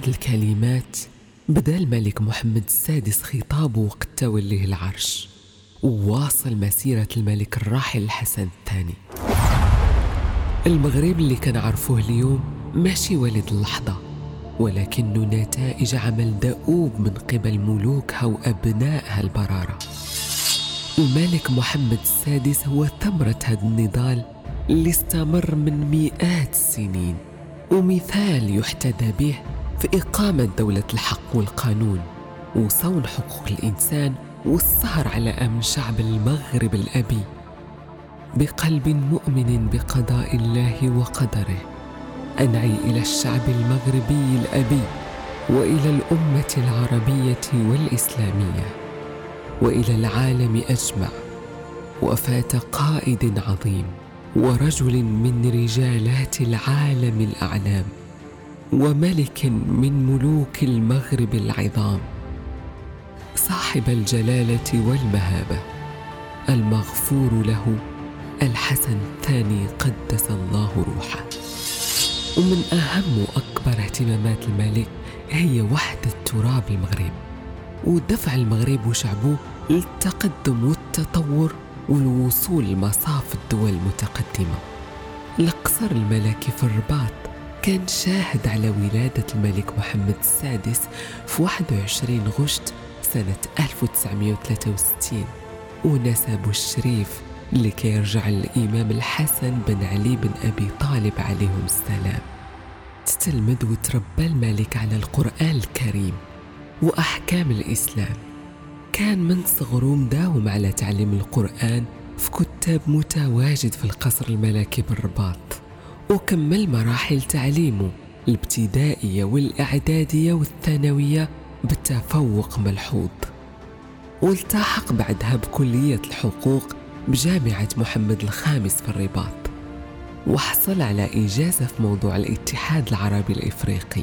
هاد الكلمات بدا الملك محمد السادس خطابه وقت توليه العرش. وواصل مسيرة الملك الراحل الحسن الثاني. المغرب اللي كنعرفوه اليوم ماشي ولد اللحظة ولكنه نتائج عمل دؤوب من قبل ملوكها وأبنائها البررة الملك محمد السادس هو ثمرة هذا النضال اللي استمر من مئات السنين ومثال يحتذى به في إقامة دولة الحق والقانون وصون حقوق الإنسان والسهر على أمن شعب المغرب الأبي بقلب مؤمن بقضاء الله وقدره. أنعي إلى الشعب المغربي الأبي وإلى الأمة العربية والإسلامية وإلى العالم أجمع. وفاة قائد عظيم ورجل من رجالات العالم الأعلام وملك من ملوك المغرب العظام صاحب الجلالة والمهابة المغفور له الحسن الثاني قدس الله روحه. ومن أهم وأكبر اهتمامات الملك هي وحده تراب المغرب ودفع المغرب وشعبه للتقدم والتطور والوصول لمصاف الدول المتقدمة. القصر الملكي في الرباط كان شاهد على ولادة الملك محمد السادس في 21 غشت سنة 1963 ونسبه الشريف اللي كيرجع للإمام الحسن بن علي بن أبي طالب عليهم السلام. تتلمذ وتربى الملك على القرآن الكريم وأحكام الإسلام. كان من صغره مداوم على تعليم القرآن في كتاب متواجد في القصر الملكي بالرباط. وكمل مراحل تعليمه الابتدائية والإعدادية والثانوية بتفوق ملحوظ. والتحق بعدها بكلية الحقوق بجامعة محمد الخامس في الرباط. وحصل على إجازة في موضوع الاتحاد العربي الإفريقي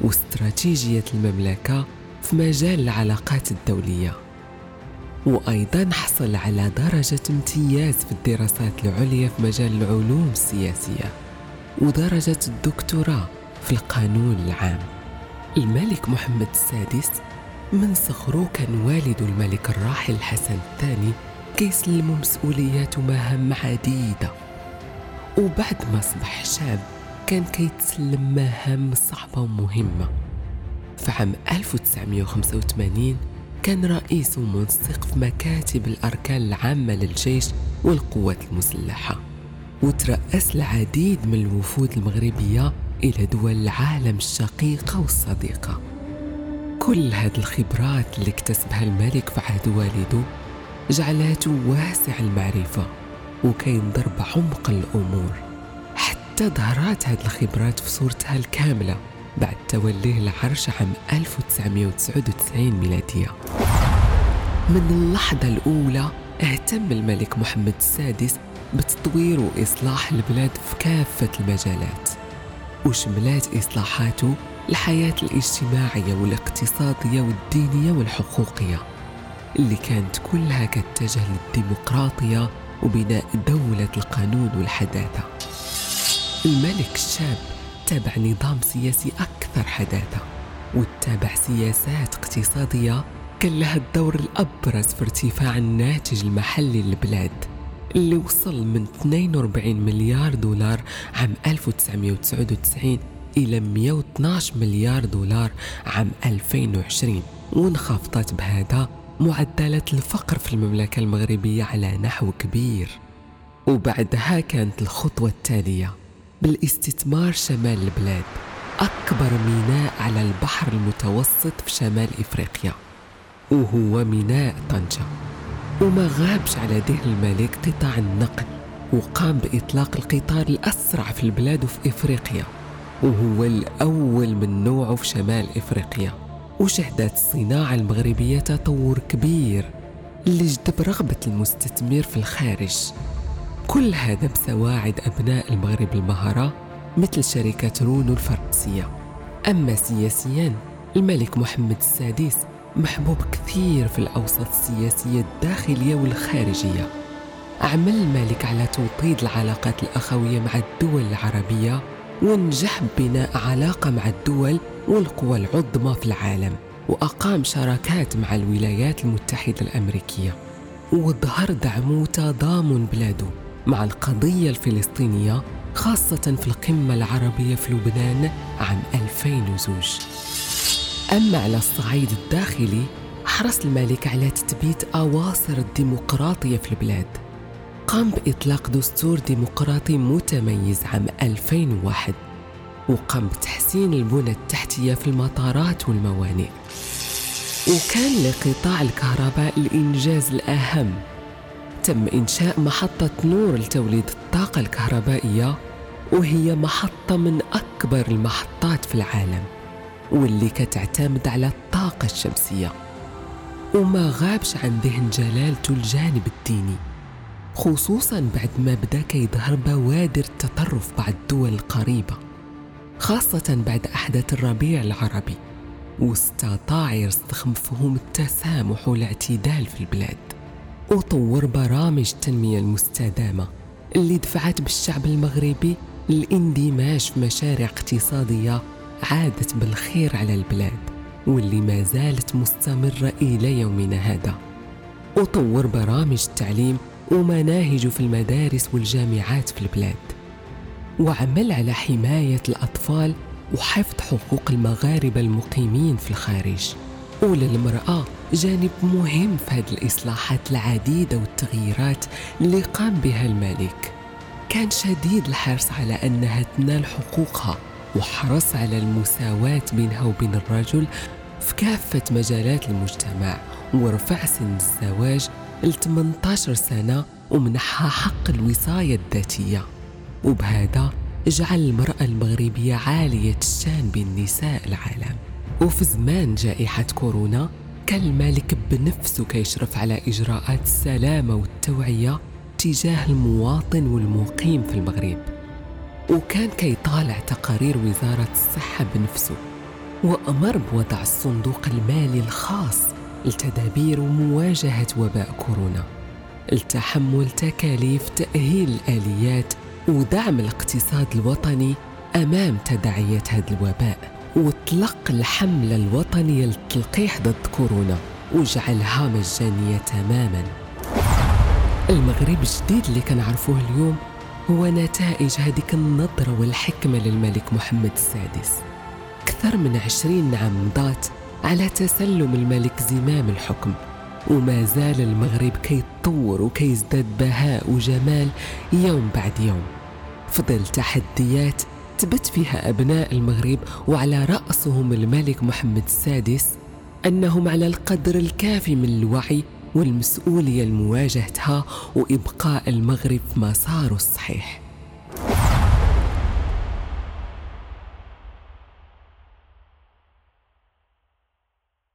واستراتيجية المملكة في مجال العلاقات الدولية. وأيضا حصل على درجة امتياز في الدراسات العليا في مجال العلوم السياسية. ودرجة الدكتوراه في القانون العام. الملك محمد السادس من صغره كان والد الملك الراحل الحسن الثاني كيسلم مسؤوليات ومهام عديدة. وبعد ما أصبح شاب كان كيتسلم مهام صعبة ومهمة. في عام 1985 كان رئيس ومنسق في مكاتب الأركان العامة للجيش والقوات المسلحة. وترأس العديد من الوفود المغربية إلى دول العالم الشقيقة والصديقة. كل هذه الخبرات اللي اكتسبها الملك في عهد والده جعلته واسع المعرفة وكينظر بعمق الأمور حتى ظهرت هذه الخبرات في صورتها الكاملة بعد توليه العرش عام 1999 ميلادية. من اللحظة الأولى اهتم الملك محمد السادس بتطوير وإصلاح البلاد في كافة المجالات وشملات إصلاحاته؟ الحياة الاجتماعية والاقتصادية والدينية والحقوقية اللي كانت كلها كتجه للديمقراطية وبناء دولة القانون والحداثة. الملك الشاب تابع نظام سياسي أكثر حداثة واتبع سياسات اقتصادية كان لها الدور الأبرز في ارتفاع الناتج المحلي للبلاد. اللي وصل من 42 مليار دولار عام 1999 إلى 112 مليار دولار عام 2020 وانخفضت بهذا معدلات الفقر في المملكة المغربية على نحو كبير. وبعدها كانت الخطوة التالية. بالاستثمار شمال البلاد. أكبر ميناء على البحر المتوسط في شمال إفريقيا. وهو ميناء طنجة. وما غابش على ذهن الملك قطاع النقل وقام بإطلاق القطار الأسرع في البلاد وفي إفريقيا وهو الأول من نوعه في شمال إفريقيا. وشهدت الصناعة المغربية تطور كبير اللي جذب رغبة المستثمر في الخارج. كل هذا بسواعد أبناء المغرب المهرة مثل شركة رونو الفرنسية. أما سياسيا الملك محمد السادس محبوب كثير في الأوساط السياسية الداخلية والخارجية. عمل الملك على توطيد العلاقات الأخوية مع الدول العربية ونجح ببناء علاقة مع الدول والقوى العظمى في العالم وأقام شراكات مع الولايات المتحدة الأمريكية. وظهر دعمه وتضامن بلاده مع القضية الفلسطينية خاصة في القمة العربية في لبنان عام 2002 أما على الصعيد الداخلي حرص الملك على تثبيت أواصر الديمقراطية في البلاد. قام بإطلاق دستور ديمقراطي متميز عام 2001 وقام بتحسين البنى التحتية في المطارات والموانئ. وكان لقطاع الكهرباء الإنجاز الأهم. تم إنشاء محطة نور لتوليد الطاقة الكهربائية وهي محطة من أكبر المحطات في العالم. واللي كتعتمد على الطاقة الشمسية. وما غابش عن ذهن جلالته الجانب الديني خصوصا بعد ما بدأ كيظهر بوادر التطرف بعض الدول القريبة خاصة بعد أحداث الربيع العربي واستطاع يرسخ مفهوم التسامح والاعتدال في البلاد. وطور برامج التنمية المستدامة اللي دفعت بالشعب المغربي للاندماج في مشاريع اقتصادية عادت بالخير على البلاد واللي ما زالت مستمرة إلى يومنا هذا. وطور برامج التعليم ومناهج في المدارس والجامعات في البلاد. وعمل على حماية الأطفال وحفظ حقوق المغاربة المقيمين في الخارج. وللمرأة جانب مهم في هذه الإصلاحات العديدة والتغييرات اللي قام بها الملك. كان شديد الحرص على أنها تنال حقوقها. وحرص على المساواة بينها وبين الرجل في كافة مجالات المجتمع ورفع سن الزواج ل 18 سنة ومنحها حق الوصاية الذاتية. وبهذا جعل المرأة المغربية عالية الشأن بين نساء العالم. وفي زمان جائحة كورونا كان الملك بنفسه كيشرف على إجراءات السلامة والتوعية تجاه المواطن والمقيم في المغرب. وكان كيطالع تقارير وزارة الصحة بنفسه وأمر بوضع الصندوق المالي الخاص لتدابير مواجهة وباء كورونا. لتحمل تكاليف تأهيل الآليات ودعم الاقتصاد الوطني أمام تداعيات هذا الوباء وطلق الحملة الوطنية للتلقيح ضد كورونا وجعلها مجانية تماما. المغرب الجديد اللي كنعرفوه اليوم هو نتائج هذيك النظرة والحكمة للملك محمد السادس. أكثر من عشرين عام مضات على تسلم الملك زمام الحكم وما زال المغرب كيتطور وكيزداد بهاء وجمال يوم بعد يوم. فضل تحديات تبت فيها أبناء المغرب وعلى رأسهم الملك محمد السادس أنهم على القدر الكافي من الوعي والمسؤولية لمواجهتها وإبقاء المغرب في مساره الصحيح.